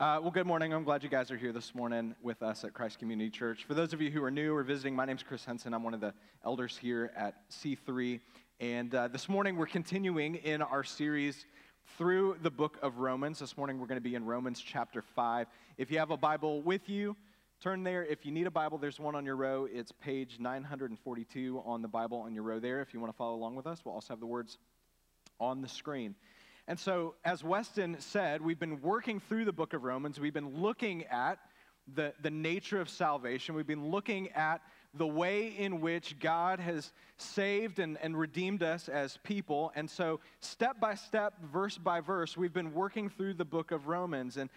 Uh, well, good morning. I'm glad you guys are here this morning with us at Christ Community Church. For those of you who are new or visiting, my name is Chris Henson. I'm one of the elders here at C3. And uh, this morning we're continuing in our series through the book of Romans. This morning we're going to be in Romans chapter 5. If you have a Bible with you, turn there. If you need a Bible, there's one on your row. It's page 942 on the Bible on your row there. If you want to follow along with us, we'll also have the words on the screen. And so, as Weston said, we've been working through the book of Romans. We've been looking at the, the nature of salvation. We've been looking at the way in which God has saved and, and redeemed us as people. And so, step by step, verse by verse, we've been working through the book of Romans. And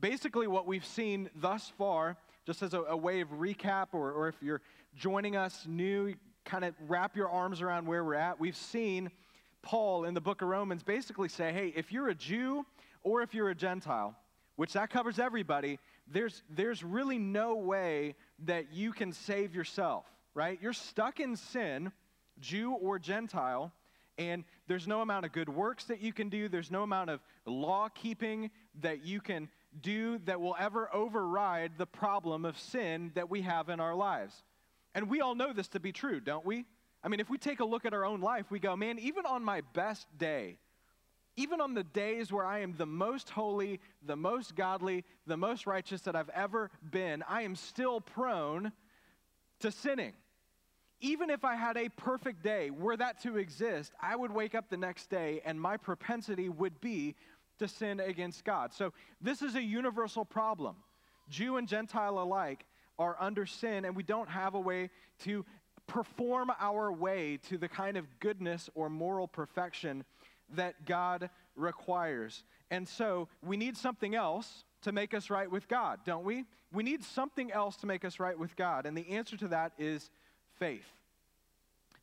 basically, what we've seen thus far, just as a, a way of recap, or, or if you're joining us new, kind of wrap your arms around where we're at, we've seen Paul in the book of Romans basically say, hey, if you're a Jew or if you're a Gentile, which that covers everybody, there's, there's really no way that you can save yourself, right? You're stuck in sin, Jew or Gentile, and there's no amount of good works that you can do, there's no amount of law keeping that you can do that will ever override the problem of sin that we have in our lives. And we all know this to be true, don't we? I mean, if we take a look at our own life, we go, man, even on my best day, even on the days where I am the most holy, the most godly, the most righteous that I've ever been, I am still prone to sinning. Even if I had a perfect day, were that to exist, I would wake up the next day and my propensity would be to sin against God. So this is a universal problem. Jew and Gentile alike are under sin, and we don't have a way to perform our way to the kind of goodness or moral perfection that God requires. And so we need something else to make us right with God, don't we? We need something else to make us right with God. And the answer to that is faith.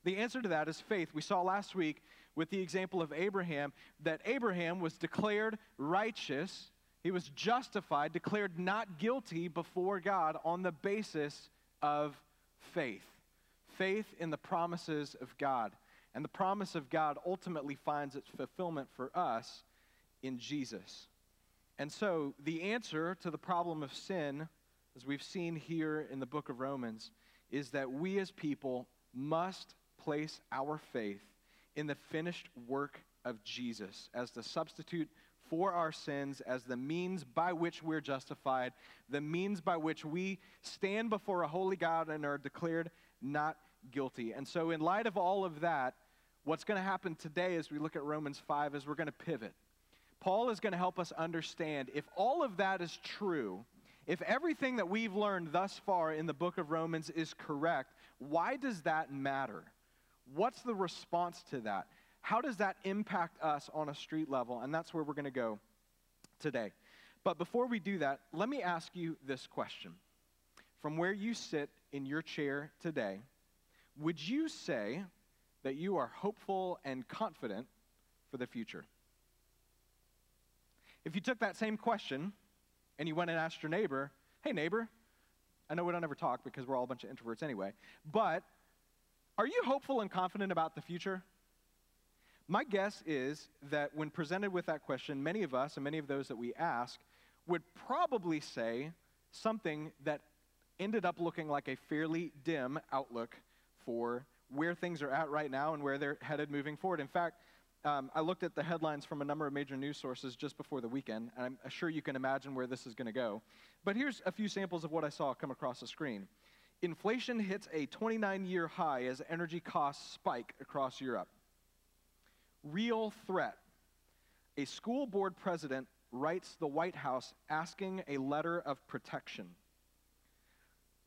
The answer to that is faith. We saw last week with the example of Abraham that Abraham was declared righteous, he was justified, declared not guilty before God on the basis of faith faith in the promises of God. And the promise of God ultimately finds its fulfillment for us in Jesus. And so, the answer to the problem of sin, as we've seen here in the book of Romans, is that we as people must place our faith in the finished work of Jesus as the substitute for our sins, as the means by which we're justified, the means by which we stand before a holy God and are declared not guilty. And so, in light of all of that, what's going to happen today as we look at Romans 5 is we're going to pivot. Paul is going to help us understand if all of that is true, if everything that we've learned thus far in the book of Romans is correct, why does that matter? What's the response to that? How does that impact us on a street level? And that's where we're going to go today. But before we do that, let me ask you this question. From where you sit in your chair today, would you say that you are hopeful and confident for the future? If you took that same question and you went and asked your neighbor, hey, neighbor, I know we don't ever talk because we're all a bunch of introverts anyway, but are you hopeful and confident about the future? My guess is that when presented with that question, many of us and many of those that we ask would probably say something that ended up looking like a fairly dim outlook for where things are at right now and where they're headed moving forward. In fact, um, I looked at the headlines from a number of major news sources just before the weekend, and I'm sure you can imagine where this is going to go. But here's a few samples of what I saw come across the screen. Inflation hits a 29 year high as energy costs spike across Europe. Real threat. A school board president writes the White House asking a letter of protection.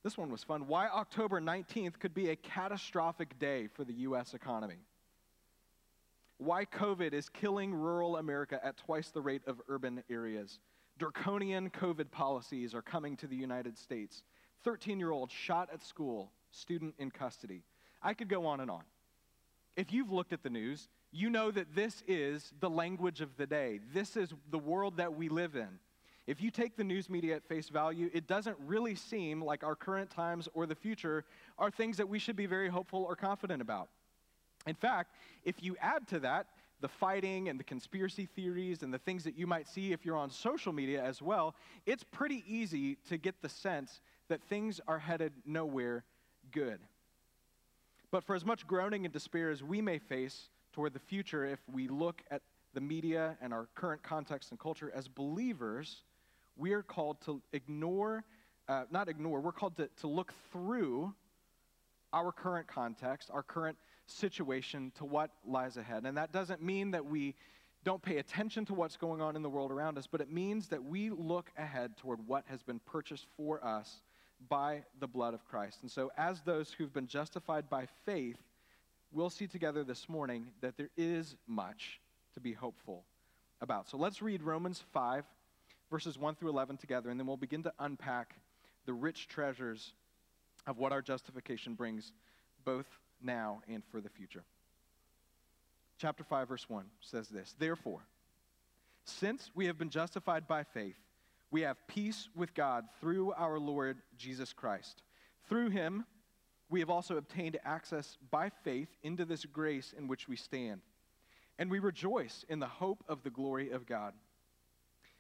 This one was fun. Why October 19th could be a catastrophic day for the U.S. economy. Why COVID is killing rural America at twice the rate of urban areas. Draconian COVID policies are coming to the United States. 13 year old shot at school, student in custody. I could go on and on. If you've looked at the news, you know that this is the language of the day. This is the world that we live in. If you take the news media at face value, it doesn't really seem like our current times or the future are things that we should be very hopeful or confident about. In fact, if you add to that the fighting and the conspiracy theories and the things that you might see if you're on social media as well, it's pretty easy to get the sense that things are headed nowhere good. But for as much groaning and despair as we may face toward the future, if we look at the media and our current context and culture as believers, we are called to ignore, uh, not ignore, we're called to, to look through our current context, our current situation to what lies ahead. And that doesn't mean that we don't pay attention to what's going on in the world around us, but it means that we look ahead toward what has been purchased for us by the blood of Christ. And so, as those who've been justified by faith, we'll see together this morning that there is much to be hopeful about. So, let's read Romans 5, verses 1 through 11 together, and then we'll begin to unpack the rich treasures of what our justification brings, both now and for the future. Chapter 5, verse 1 says this Therefore, since we have been justified by faith, we have peace with God through our Lord Jesus Christ. Through him, we have also obtained access by faith into this grace in which we stand. And we rejoice in the hope of the glory of God.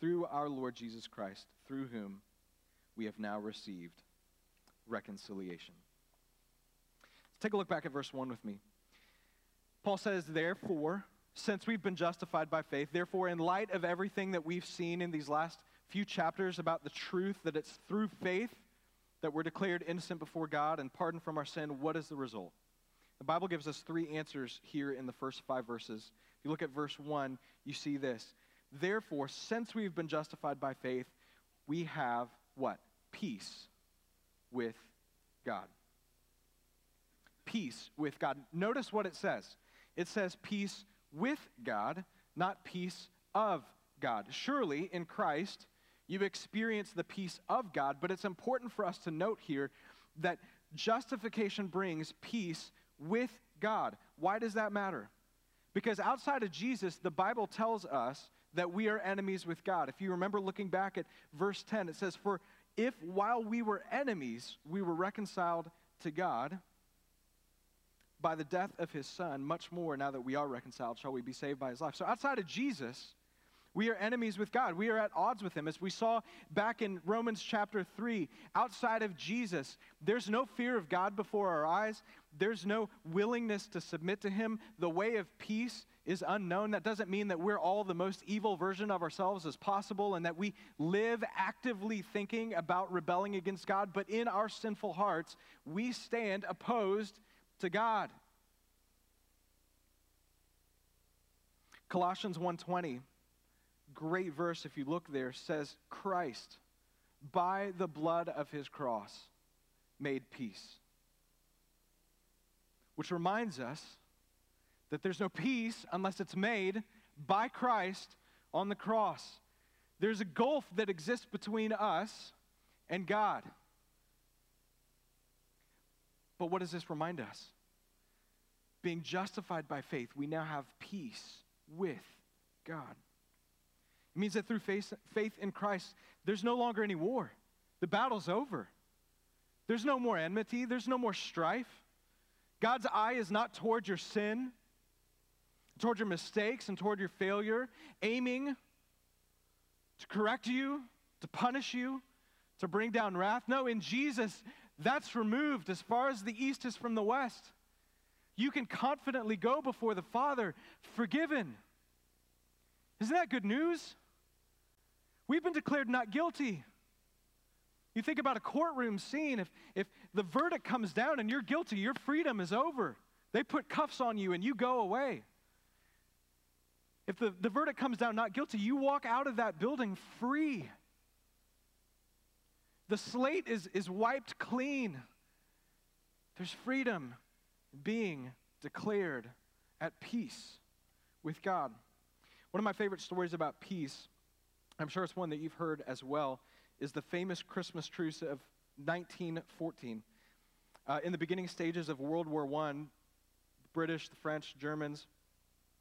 through our Lord Jesus Christ, through whom we have now received reconciliation. Let's take a look back at verse 1 with me. Paul says, Therefore, since we've been justified by faith, therefore, in light of everything that we've seen in these last few chapters about the truth that it's through faith that we're declared innocent before God and pardoned from our sin, what is the result? The Bible gives us three answers here in the first five verses. If you look at verse 1, you see this. Therefore, since we've been justified by faith, we have what? Peace with God peace with God. Notice what it says it says peace with God, not peace of God. Surely in Christ, you experience the peace of God, but it's important for us to note here that justification brings peace with God. Why does that matter? Because outside of Jesus, the Bible tells us that we are enemies with God. If you remember looking back at verse 10, it says, For if while we were enemies, we were reconciled to God, by the death of his son, much more now that we are reconciled, shall we be saved by his life. So outside of Jesus, we are enemies with God. We are at odds with him. As we saw back in Romans chapter 3, outside of Jesus, there's no fear of God before our eyes. There's no willingness to submit to him. The way of peace is unknown. That doesn't mean that we're all the most evil version of ourselves as possible and that we live actively thinking about rebelling against God, but in our sinful hearts, we stand opposed to God. Colossians 1:20 great verse if you look there says Christ by the blood of his cross made peace. Which reminds us that there's no peace unless it's made by Christ on the cross. There's a gulf that exists between us and God. But what does this remind us? Being justified by faith, we now have peace with God. It means that through faith, faith in Christ, there's no longer any war. The battle's over. There's no more enmity, there's no more strife. God's eye is not toward your sin, toward your mistakes, and toward your failure, aiming to correct you, to punish you, to bring down wrath. No, in Jesus, that's removed as far as the east is from the west. You can confidently go before the Father, forgiven, Isn't that good news? We've been declared not guilty. You think about a courtroom scene, if, if the verdict comes down and you're guilty, your freedom is over. They put cuffs on you and you go away. If the, the verdict comes down not guilty, you walk out of that building free. The slate is, is wiped clean. There's freedom being declared at peace with God. One of my favorite stories about peace, I'm sure it's one that you've heard as well, is the famous Christmas truce of 1914. Uh, in the beginning stages of World War I, British, the French, Germans,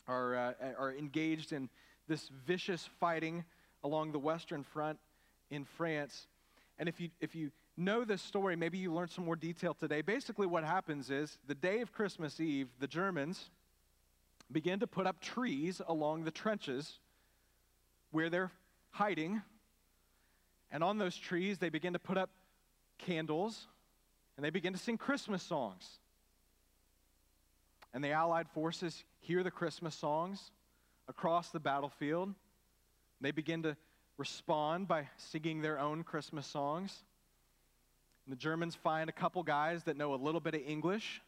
are, uh, are engaged in this vicious fighting along the Western Front in France. And if you, if you know this story, maybe you learned some more detail today. Basically, what happens is the day of Christmas Eve, the Germans begin to put up trees along the trenches where they're hiding. And on those trees, they begin to put up candles and they begin to sing Christmas songs. And the Allied forces hear the Christmas songs across the battlefield. They begin to respond by singing their own Christmas songs. And the Germans find a couple guys that know a little bit of English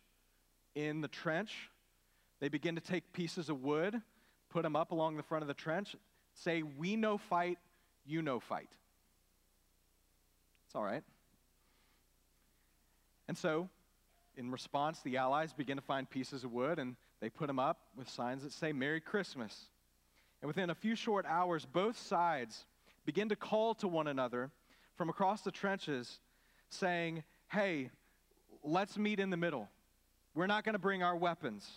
in the trench. They begin to take pieces of wood, put them up along the front of the trench, say, We no fight, you no fight. It's all right. And so in response, the Allies begin to find pieces of wood and they put them up with signs that say Merry Christmas. And within a few short hours, both sides begin to call to one another from across the trenches saying, Hey, let's meet in the middle. We're not going to bring our weapons.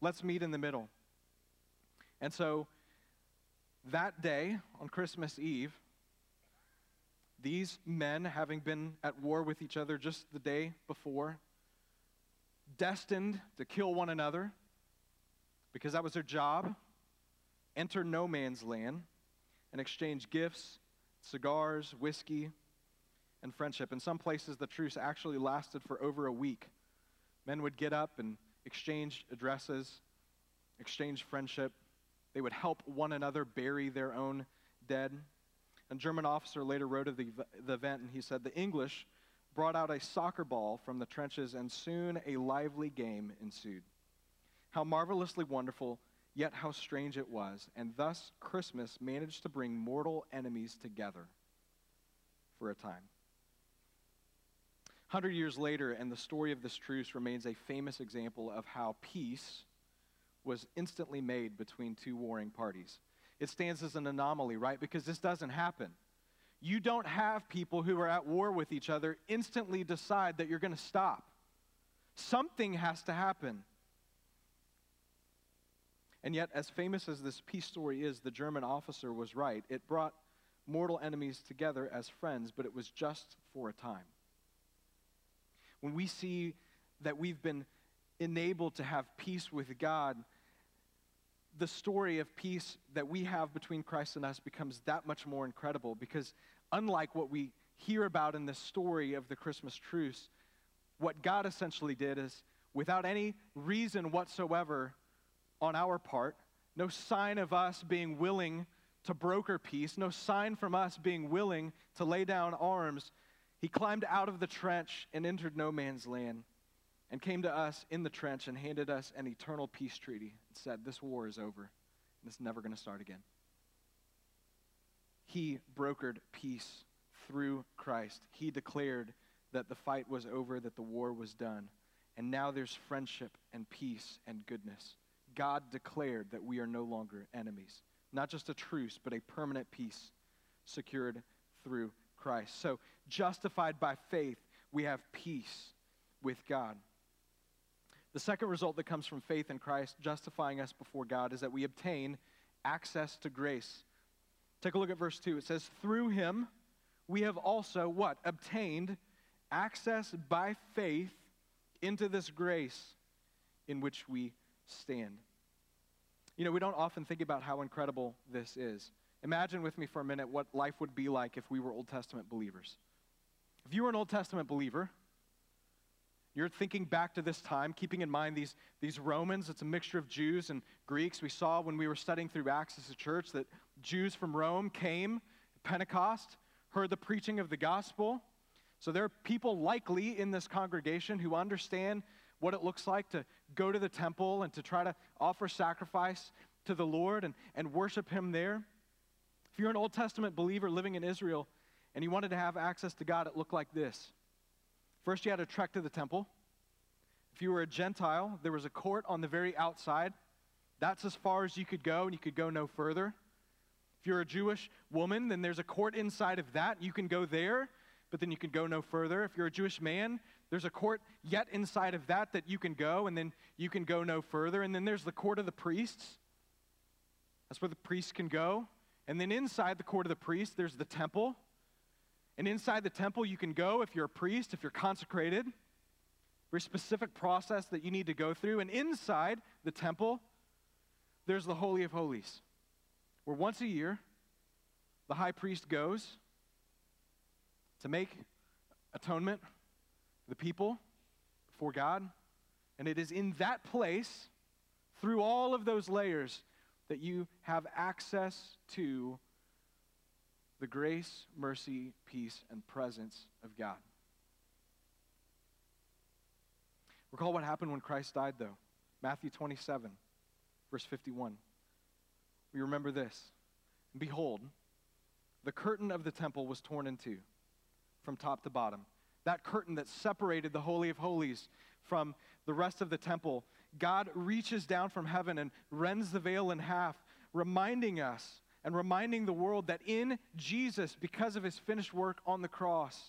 Let's meet in the middle. And so that day, on Christmas Eve, these men, having been at war with each other just the day before, destined to kill one another because that was their job, enter no man's land and exchange gifts, cigars, whiskey, and friendship. In some places, the truce actually lasted for over a week. Men would get up and exchange addresses, exchange friendship. They would help one another bury their own dead. A German officer later wrote of the, the event, and he said, The English brought out a soccer ball from the trenches, and soon a lively game ensued. How marvelously wonderful, yet how strange it was. And thus Christmas managed to bring mortal enemies together for a time. Hundred years later, and the story of this truce remains a famous example of how peace was instantly made between two warring parties. It stands as an anomaly, right? Because this doesn't happen. You don't have people who are at war with each other instantly decide that you're going to stop. Something has to happen. And yet, as famous as this peace story is, the German officer was right. It brought mortal enemies together as friends, but it was just for a time. When we see that we've been enabled to have peace with God, the story of peace that we have between Christ and us becomes that much more incredible because, unlike what we hear about in the story of the Christmas truce, what God essentially did is, without any reason whatsoever on our part, no sign of us being willing to broker peace, no sign from us being willing to lay down arms, he climbed out of the trench and entered no man's land and came to us in the trench and handed us an eternal peace treaty and said, This war is over and it's never going to start again. He brokered peace through Christ. He declared that the fight was over, that the war was done. And now there's friendship and peace and goodness. God declared that we are no longer enemies. Not just a truce, but a permanent peace secured through Christ. So, justified by faith, we have peace with God. The second result that comes from faith in Christ, justifying us before God, is that we obtain access to grace. Take a look at verse 2. It says, Through him we have also what? Obtained access by faith into this grace in which we stand. You know, we don't often think about how incredible this is. Imagine with me for a minute what life would be like if we were Old Testament believers. If you were an Old Testament believer, you're thinking back to this time, keeping in mind these, these Romans, it's a mixture of Jews and Greeks. We saw when we were studying through Acts as a church that Jews from Rome came, Pentecost, heard the preaching of the gospel. So there are people likely in this congregation who understand what it looks like to go to the temple and to try to offer sacrifice to the Lord and, and worship Him there. If you're an Old Testament believer living in Israel and you wanted to have access to God, it looked like this. First, you had to trek to the temple. If you were a Gentile, there was a court on the very outside. That's as far as you could go, and you could go no further. If you're a Jewish woman, then there's a court inside of that. You can go there, but then you can go no further. If you're a Jewish man, there's a court yet inside of that that you can go, and then you can go no further. And then there's the court of the priests. That's where the priests can go. And then inside the court of the priests, there's the temple. And inside the temple, you can go if you're a priest, if you're consecrated. Very specific process that you need to go through. And inside the temple, there's the Holy of Holies, where once a year, the high priest goes to make atonement for the people before God. And it is in that place, through all of those layers, that you have access to the grace, mercy, peace, and presence of God. Recall what happened when Christ died, though. Matthew 27, verse 51. We remember this. Behold, the curtain of the temple was torn in two from top to bottom. That curtain that separated the Holy of Holies from the rest of the temple, God reaches down from heaven and rends the veil in half, reminding us and reminding the world that in Jesus, because of his finished work on the cross,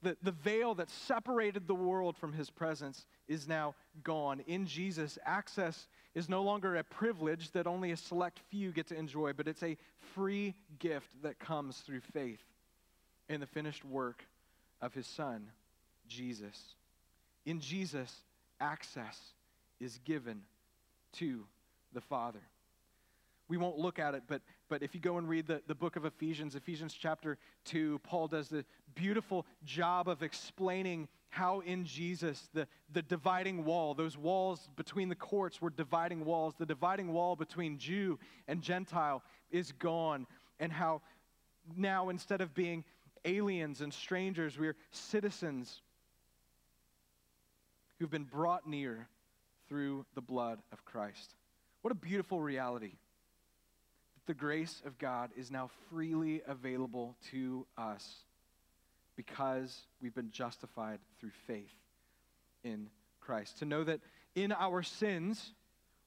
the, the veil that separated the world from his presence is now gone. In Jesus, access is no longer a privilege that only a select few get to enjoy, but it's a free gift that comes through faith in the finished work of his son, Jesus. In Jesus, access is given to the Father we won't look at it, but, but if you go and read the, the book of Ephesians, Ephesians chapter 2, Paul does the beautiful job of explaining how in Jesus the, the dividing wall, those walls between the courts were dividing walls, the dividing wall between Jew and Gentile is gone, and how now instead of being aliens and strangers, we're citizens who've been brought near through the blood of Christ. What a beautiful reality the grace of God is now freely available to us because we've been justified through faith in Christ. To know that in our sins,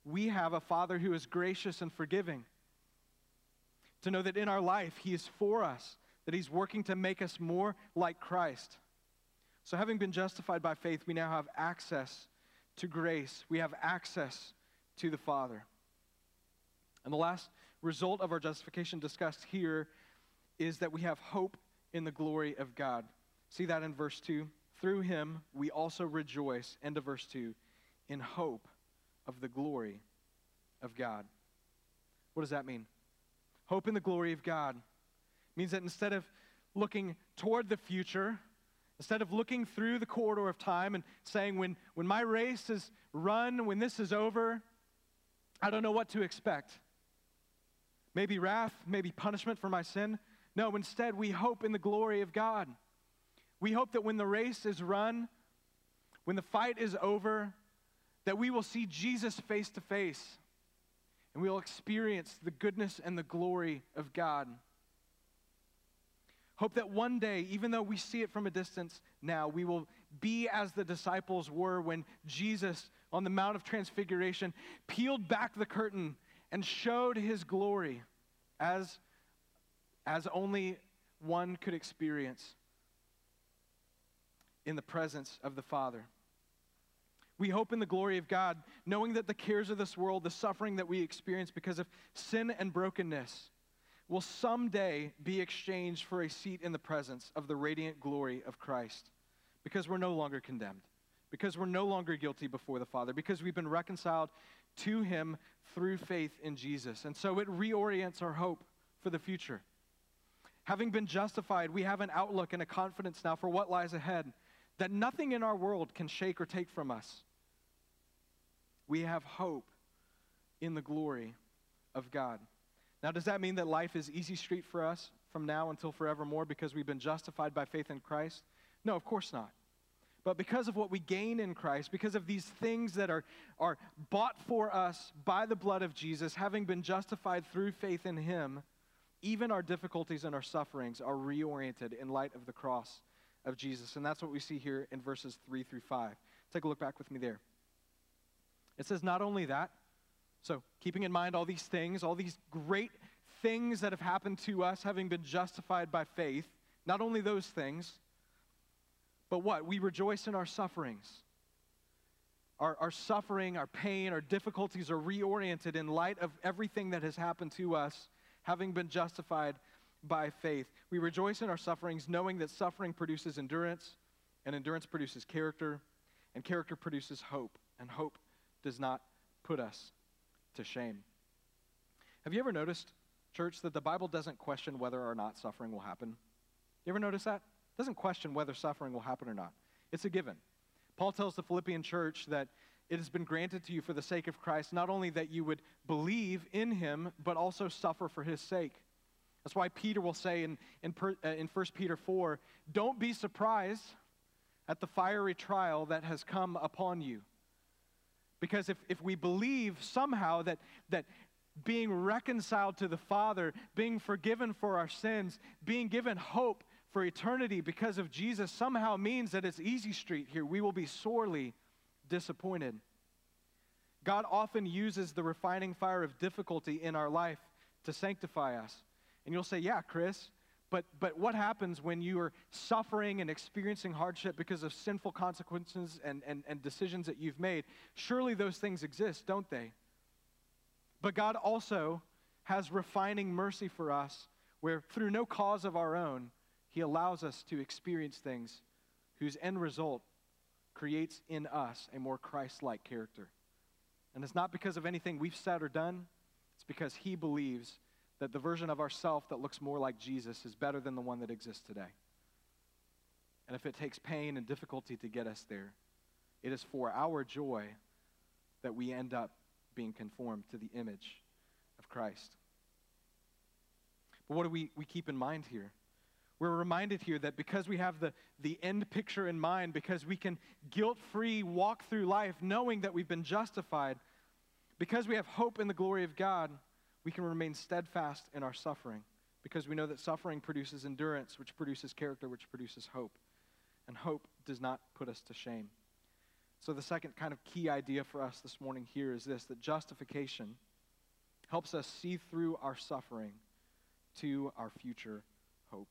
we have a Father who is gracious and forgiving. To know that in our life, He is for us, that He's working to make us more like Christ. So, having been justified by faith, we now have access to grace, we have access to the Father. And the last result of our justification discussed here is that we have hope in the glory of God. See that in verse 2? Through him we also rejoice, end of verse 2, in hope of the glory of God. What does that mean? Hope in the glory of God means that instead of looking toward the future, instead of looking through the corridor of time and saying, when, when my race is run, when this is over, I don't know what to expect. Maybe wrath, maybe punishment for my sin. No, instead, we hope in the glory of God. We hope that when the race is run, when the fight is over, that we will see Jesus face to face and we will experience the goodness and the glory of God. Hope that one day, even though we see it from a distance now, we will be as the disciples were when Jesus, on the Mount of Transfiguration, peeled back the curtain and showed his glory as, as only one could experience in the presence of the Father. We hope in the glory of God, knowing that the cares of this world, the suffering that we experience because of sin and brokenness, will someday be exchanged for a seat in the presence of the radiant glory of Christ. Because we're no longer condemned, because we're no longer guilty before the Father, because we've been reconciled to Him through faith in Jesus. And so it reorients our hope for the future. Having been justified, we have an outlook and a confidence now for what lies ahead. that nothing in our world can shake or take from us. We have hope in the glory of God. Now, does that mean that life is easy street for us from now until forevermore because we've been justified by faith in Christ? No, of course not. But because of what we gain in Christ, because of these things that are, are bought for us by the blood of Jesus, having been justified through faith in Him, even our difficulties and our sufferings are reoriented in light of the cross of Jesus. And that's what we see here in verses 3 through 5. Take a look back with me there. It says, not only that, so keeping in mind all these things, all these great things that have happened to us having been justified by faith, not only those things, but what? We rejoice in our sufferings. Our, our suffering, our pain, our difficulties are reoriented in light of everything that has happened to us, having been justified by faith. We rejoice in our sufferings, knowing that suffering produces endurance, and endurance produces character, and character produces hope, and hope does not put us to shame. Have you ever noticed, church, that the Bible doesn't question whether or not suffering will happen? You ever notice that? Doesn't question whether suffering will happen or not. It's a given. Paul tells the Philippian church that it has been granted to you for the sake of Christ, not only that you would believe in him, but also suffer for his sake. That's why Peter will say in, in, per, uh, in 1 Peter 4 don't be surprised at the fiery trial that has come upon you. Because if, if we believe somehow that, that being reconciled to the Father, being forgiven for our sins, being given hope for eternity because of Jesus somehow means that it's easy street here. We will be sorely disappointed. God often uses the refining fire of difficulty in our life to sanctify us. And you'll say, Yeah, Chris, but, but what happens when you are suffering and experiencing hardship because of sinful consequences and, and, and decisions that you've made? Surely those things exist, don't they? But God also has refining mercy for us, where through no cause of our own, he allows us to experience things whose end result creates in us a more Christ like character. And it's not because of anything we've said or done, it's because He believes that the version of ourself that looks more like Jesus is better than the one that exists today. And if it takes pain and difficulty to get us there, it is for our joy that we end up being conformed to the image of Christ. But what do we, we keep in mind here? We're reminded here that because we have the, the end picture in mind, because we can guilt free walk through life knowing that we've been justified, because we have hope in the glory of God, we can remain steadfast in our suffering. Because we know that suffering produces endurance, which produces character, which produces hope. And hope does not put us to shame. So, the second kind of key idea for us this morning here is this that justification helps us see through our suffering to our future hope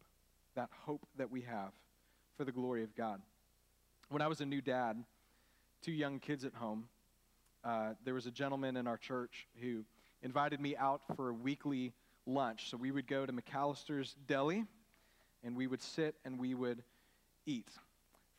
that hope that we have for the glory of God. When I was a new dad, two young kids at home, uh, there was a gentleman in our church who invited me out for a weekly lunch. So we would go to McAllister's Deli and we would sit and we would eat.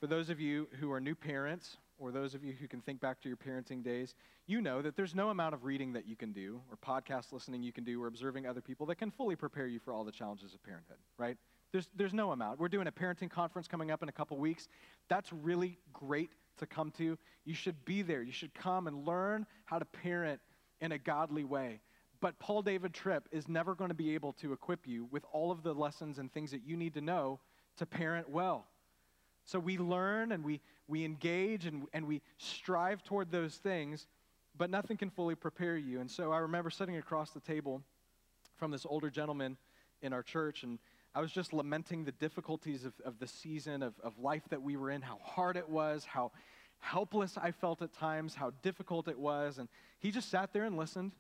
For those of you who are new parents, or those of you who can think back to your parenting days, you know that there's no amount of reading that you can do, or podcast listening you can do, or observing other people that can fully prepare you for all the challenges of parenthood, right? There's, there's no amount. We're doing a parenting conference coming up in a couple weeks. That's really great to come to. You should be there. You should come and learn how to parent in a godly way. But Paul David Tripp is never going to be able to equip you with all of the lessons and things that you need to know to parent well. So we learn and we, we engage and, and we strive toward those things, but nothing can fully prepare you. And so I remember sitting across the table from this older gentleman in our church, and I was just lamenting the difficulties of, of the season of, of life that we were in, how hard it was, how helpless I felt at times, how difficult it was. And he just sat there and listened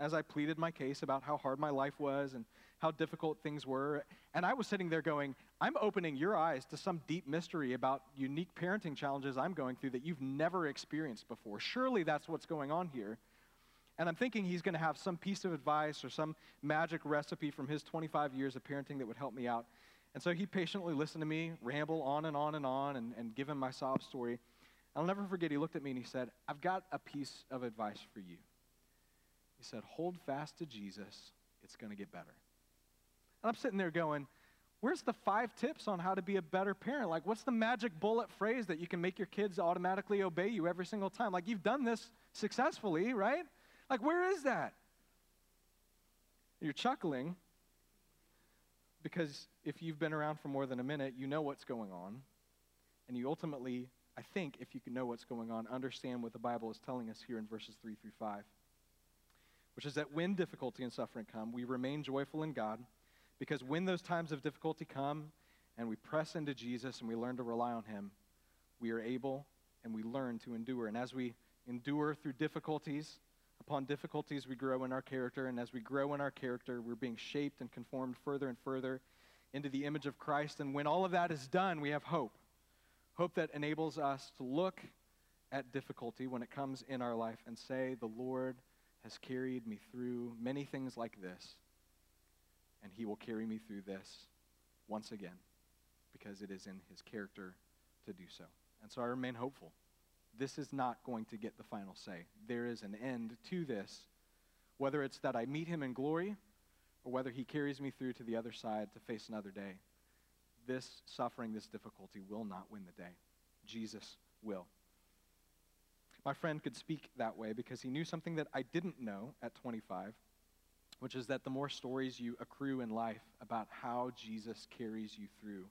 as I pleaded my case about how hard my life was and how difficult things were. And I was sitting there going, I'm opening your eyes to some deep mystery about unique parenting challenges I'm going through that you've never experienced before. Surely that's what's going on here. And I'm thinking he's going to have some piece of advice or some magic recipe from his 25 years of parenting that would help me out. And so he patiently listened to me ramble on and on and on and, and give him my sob story. I'll never forget, he looked at me and he said, I've got a piece of advice for you. He said, Hold fast to Jesus, it's going to get better. And I'm sitting there going, where's the five tips on how to be a better parent? Like, what's the magic bullet phrase that you can make your kids automatically obey you every single time? Like, you've done this successfully, right? Like, where is that? You're chuckling because if you've been around for more than a minute, you know what's going on. And you ultimately, I think, if you can know what's going on, understand what the Bible is telling us here in verses 3 through 5, which is that when difficulty and suffering come, we remain joyful in God because when those times of difficulty come and we press into Jesus and we learn to rely on Him, we are able and we learn to endure. And as we endure through difficulties, upon difficulties, we grow in our character. And as we grow in our character, we're being shaped and conformed further and further into the image of Christ. And when all of that is done, we have hope. Hope that enables us to look at difficulty when it comes in our life and say, The Lord has carried me through many things like this and he will carry me through this once again because it is in his character to do so. And so I remain hopeful. This is not going to get the final say. There is an end to this, whether it's that I meet him in glory or whether he carries me through to the other side to face another day. This suffering, this difficulty will not win the day. Jesus will. My friend could speak that way because he knew something that I didn't know at 25 which is that the more stories you accrue in life about how Jesus carries you through,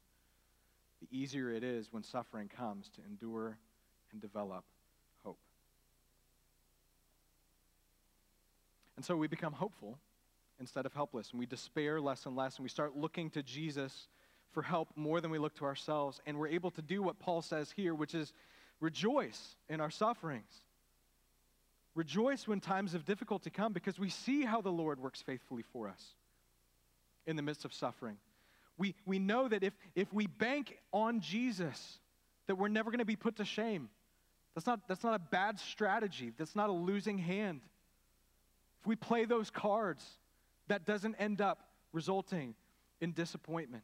the easier it is when suffering comes to endure and develop hope. And so we become hopeful instead of helpless, and we despair less and less, and we start looking to Jesus for help more than we look to ourselves, and we're able to do what Paul says here, which is rejoice in our sufferings Rejoice when times of difficulty come because we see how the Lord works faithfully for us in the midst of suffering. We, we know that if, if we bank on Jesus, that we're never going to be put to shame. That's not, that's not a bad strategy. That's not a losing hand. If we play those cards, that doesn't end up resulting in disappointment.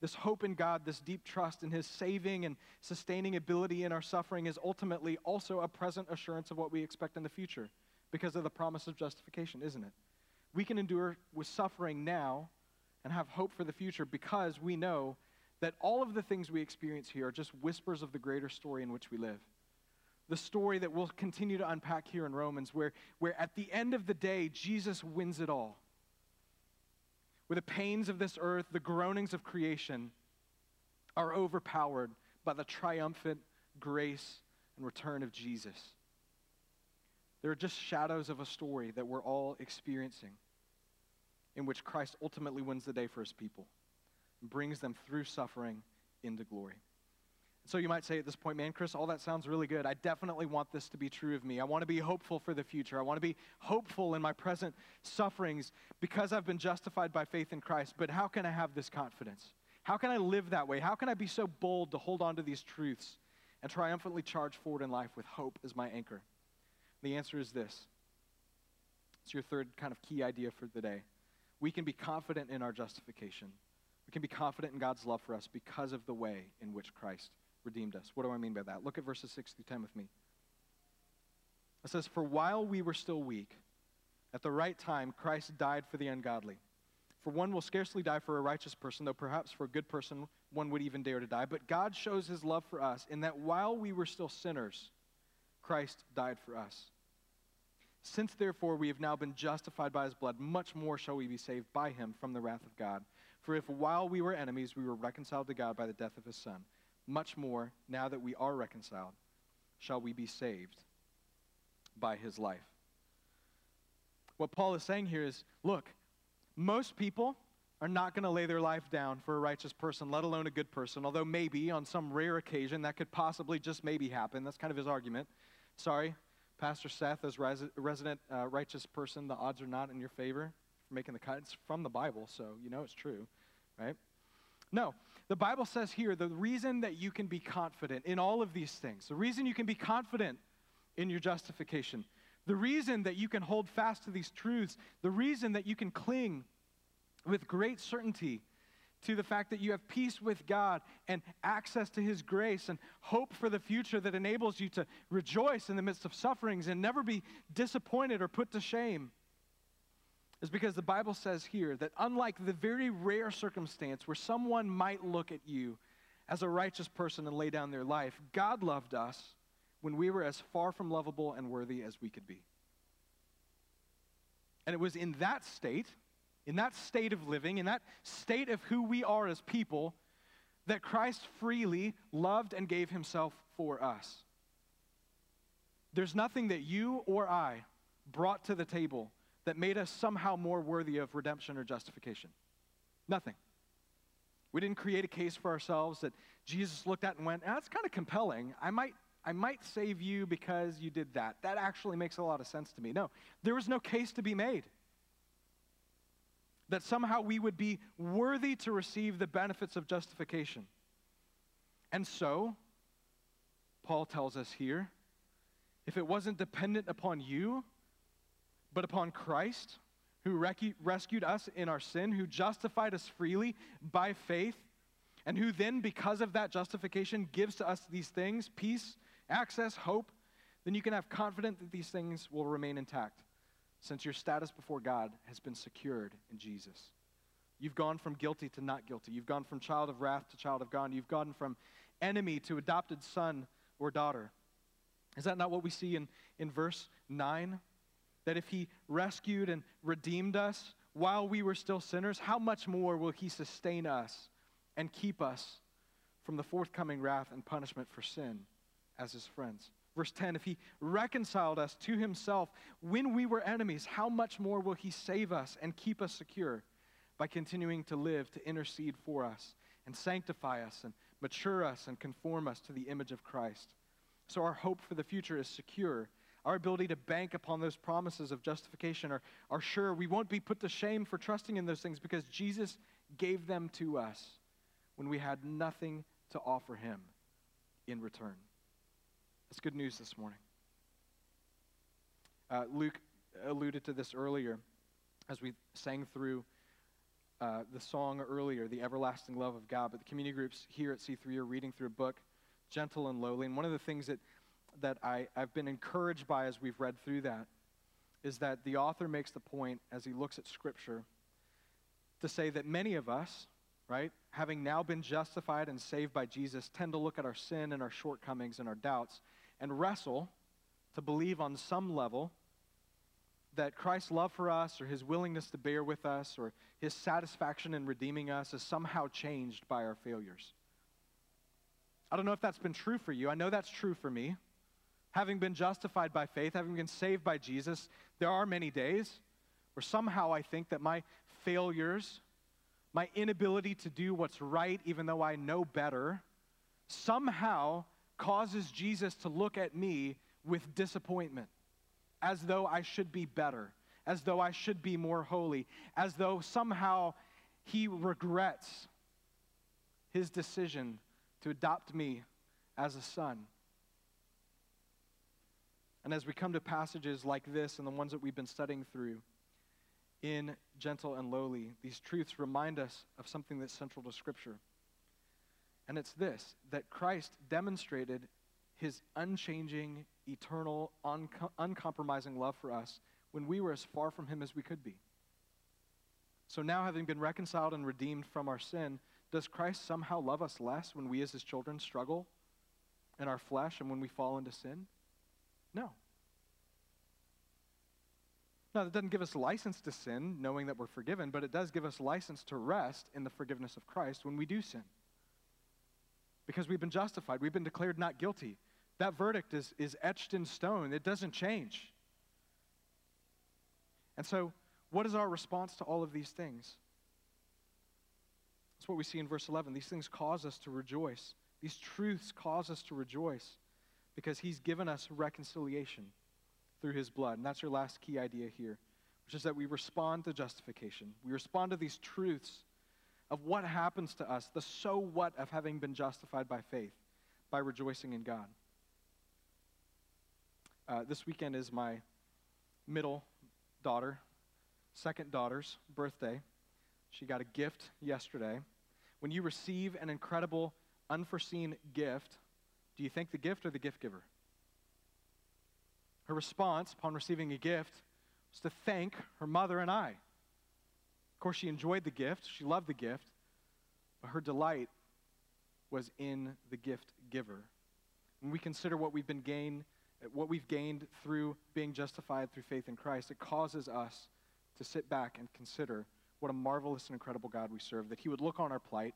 This hope in God, this deep trust in His saving and sustaining ability in our suffering is ultimately also a present assurance of what we expect in the future because of the promise of justification, isn't it? We can endure with suffering now and have hope for the future because we know that all of the things we experience here are just whispers of the greater story in which we live. The story that we'll continue to unpack here in Romans, where, where at the end of the day, Jesus wins it all where the pains of this earth, the groanings of creation, are overpowered by the triumphant grace and return of Jesus. They're just shadows of a story that we're all experiencing, in which Christ ultimately wins the day for his people brings them through suffering into glory. So you might say at this point, man, Chris, all that sounds really good. I definitely want this to be true of me. I want to be hopeful for the future. I want to be hopeful in my present sufferings because I've been justified by faith in Christ. But how can I have this confidence? How can I live that way? How can I be so bold to hold on to these truths and triumphantly charge forward in life with hope as my anchor? The answer is this. It's your third kind of key idea for the day. We can be confident in our justification. We can be confident in God's love for us because of the way in which Christ redeemed us. What do I mean by that? Look at verses 6 through 10 with me. It says, For while we were still weak, at the right time, Christ died for the ungodly. For one will scarcely die for a righteous person, though perhaps for a good person one would even dare to die. But God shows his love for us in that while we were still sinners, Christ died for us. Since therefore we have now been justified by his blood, much more shall we be saved by him from the wrath of God. For if while we were enemies we were reconciled to God by the death of his Son, much more, now that we are reconciled, shall we be saved by his life. What Paul is saying here is look, most people are not going to lay their life down for a righteous person, let alone a good person, although maybe on some rare occasion that could possibly just maybe happen. That's kind of his argument. Sorry, Pastor Seth, as resident uh, righteous person, the odds are not in your favor making the cut. It's from the Bible, so you know it's true, right? No, the Bible says here the reason that you can be confident in all of these things, the reason you can be confident in your justification, the reason that you can hold fast to these truths, the reason that you can cling with great certainty to the fact that you have peace with God and access to His grace and hope for the future that enables you to rejoice in the midst of sufferings and never be disappointed or put to shame is because the Bible says here that unlike the very rare circumstance where someone might look at you as a righteous person and lay down their life, God loved us when we were as far from lovable and worthy as we could be. And it was in that state, in that state of living, in that state of who we are as people, that Christ freely loved and gave himself for us. There's nothing that you or I brought to the table that made us somehow more worthy of redemption or justification. Nothing. We didn't create a case for ourselves that Jesus looked at and went, ah, that's kind of compelling. I might, I might save you because you did that. That actually makes a lot of sense to me. No, there was no case to be made that somehow we would be worthy to receive the benefits of justification. And so, Paul tells us here if it wasn't dependent upon you, but upon Christ, who rescued us in our sin, who justified us freely by faith, and who then, because of that justification, gives to us these things peace, access, hope then you can have confidence that these things will remain intact since your status before God has been secured in Jesus. You've gone from guilty to not guilty. You've gone from child of wrath to child of God. You've gone from enemy to adopted son or daughter. Is that not what we see in, in verse 9? That if he rescued and redeemed us while we were still sinners, how much more will he sustain us and keep us from the forthcoming wrath and punishment for sin as his friends? Verse 10 If he reconciled us to himself when we were enemies, how much more will he save us and keep us secure by continuing to live to intercede for us and sanctify us and mature us and conform us to the image of Christ? So our hope for the future is secure. Our ability to bank upon those promises of justification are, are sure. We won't be put to shame for trusting in those things because Jesus gave them to us when we had nothing to offer him in return. That's good news this morning. Uh, Luke alluded to this earlier as we sang through uh, the song earlier, The Everlasting Love of God. But the community groups here at C3 are reading through a book gentle and lowly. And one of the things that, that I, I've been encouraged by as we've read through that is that the author makes the point as he looks at Scripture to say that many of us, right, having now been justified and saved by Jesus, tend to look at our sin and our shortcomings and our doubts and wrestle to believe on some level that Christ's love for us or his willingness to bear with us or his satisfaction in redeeming us is somehow changed by our failures. I don't know if that's been true for you. I know that's true for me. Having been justified by faith, having been saved by Jesus, there are many days where somehow I think that my failures, my inability to do what's right, even though I know better, somehow causes Jesus to look at me with disappointment, as though I should be better, as though I should be more holy, as though somehow he regrets his decision to adopt me as a son. And as we come to passages like this and the ones that we've been studying through in Gentle and Lowly, these truths remind us of something that's central to Scripture. And it's this that Christ demonstrated his unchanging, eternal, uncompromising love for us when we were as far from him as we could be. So now, having been reconciled and redeemed from our sin, does Christ somehow love us less when we as his children struggle in our flesh and when we fall into sin? No. Now, that doesn't give us license to sin, knowing that we're forgiven, but it does give us license to rest in the forgiveness of Christ when we do sin. Because we've been justified, we've been declared not guilty. That verdict is, is etched in stone, it doesn't change. And so, what is our response to all of these things? That's what we see in verse 11. These things cause us to rejoice. These truths cause us to rejoice because he's given us reconciliation through his blood. And that's your last key idea here, which is that we respond to justification. We respond to these truths of what happens to us, the so what of having been justified by faith, by rejoicing in God. Uh, this weekend is my middle daughter, second daughter's birthday. She got a gift yesterday. When you receive an incredible, unforeseen gift, do you thank the gift or the gift giver? Her response upon receiving a gift was to thank her mother and I Of course, she enjoyed the gift, she loved the gift, but her delight was in the gift giver. When we consider what we've been gained, what we've gained through being justified through faith in Christ, it causes us to sit back and consider what a marvelous and incredible God we serve, that He would look on our plight,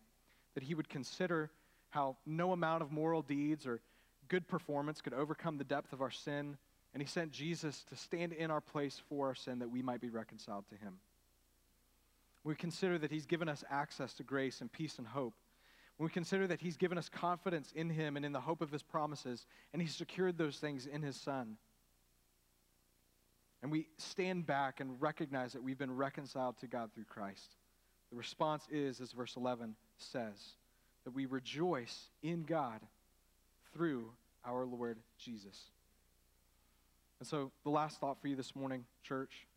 that He would consider how no amount of moral deeds or good performance could overcome the depth of our sin, and He sent Jesus to stand in our place for our sin that we might be reconciled to Him. We consider that He's given us access to grace and peace and hope. When we consider that He's given us confidence in Him and in the hope of His promises, and He's secured those things in His Son. And we stand back and recognize that we've been reconciled to God through Christ. The response is, as verse 11 says, that we rejoice in God through our Lord Jesus. And so, the last thought for you this morning, church,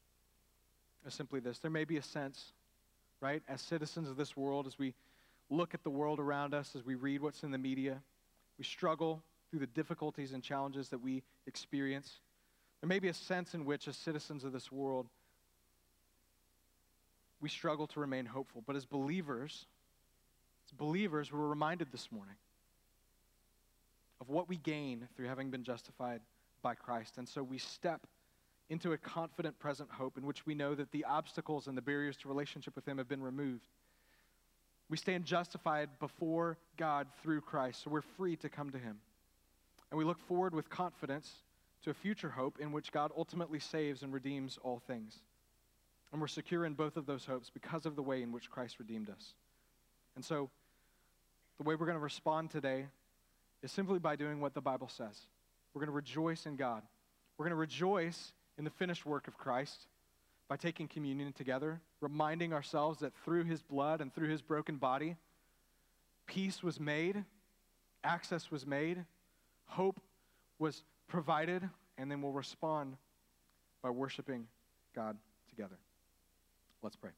is simply this. There may be a sense, right, as citizens of this world, as we look at the world around us, as we read what's in the media, we struggle through the difficulties and challenges that we experience. There may be a sense in which, as citizens of this world, we struggle to remain hopeful. But as believers, believers, we're reminded this morning of what we gain through having been justified by Christ. And so we step into a confident present hope in which we know that the obstacles and the barriers to relationship with Him have been removed. We stand justified before God through Christ, so we're free to come to Him. And we look forward with confidence to a future hope in which God ultimately saves and redeems all things. And we're secure in both of those hopes because of the way in which Christ redeemed us. And so, the way we're going to respond today is simply by doing what the Bible says. We're going to rejoice in God. We're going to rejoice in the finished work of Christ by taking communion together, reminding ourselves that through his blood and through his broken body, peace was made, access was made, hope was provided, and then we'll respond by worshiping God together. Let's pray.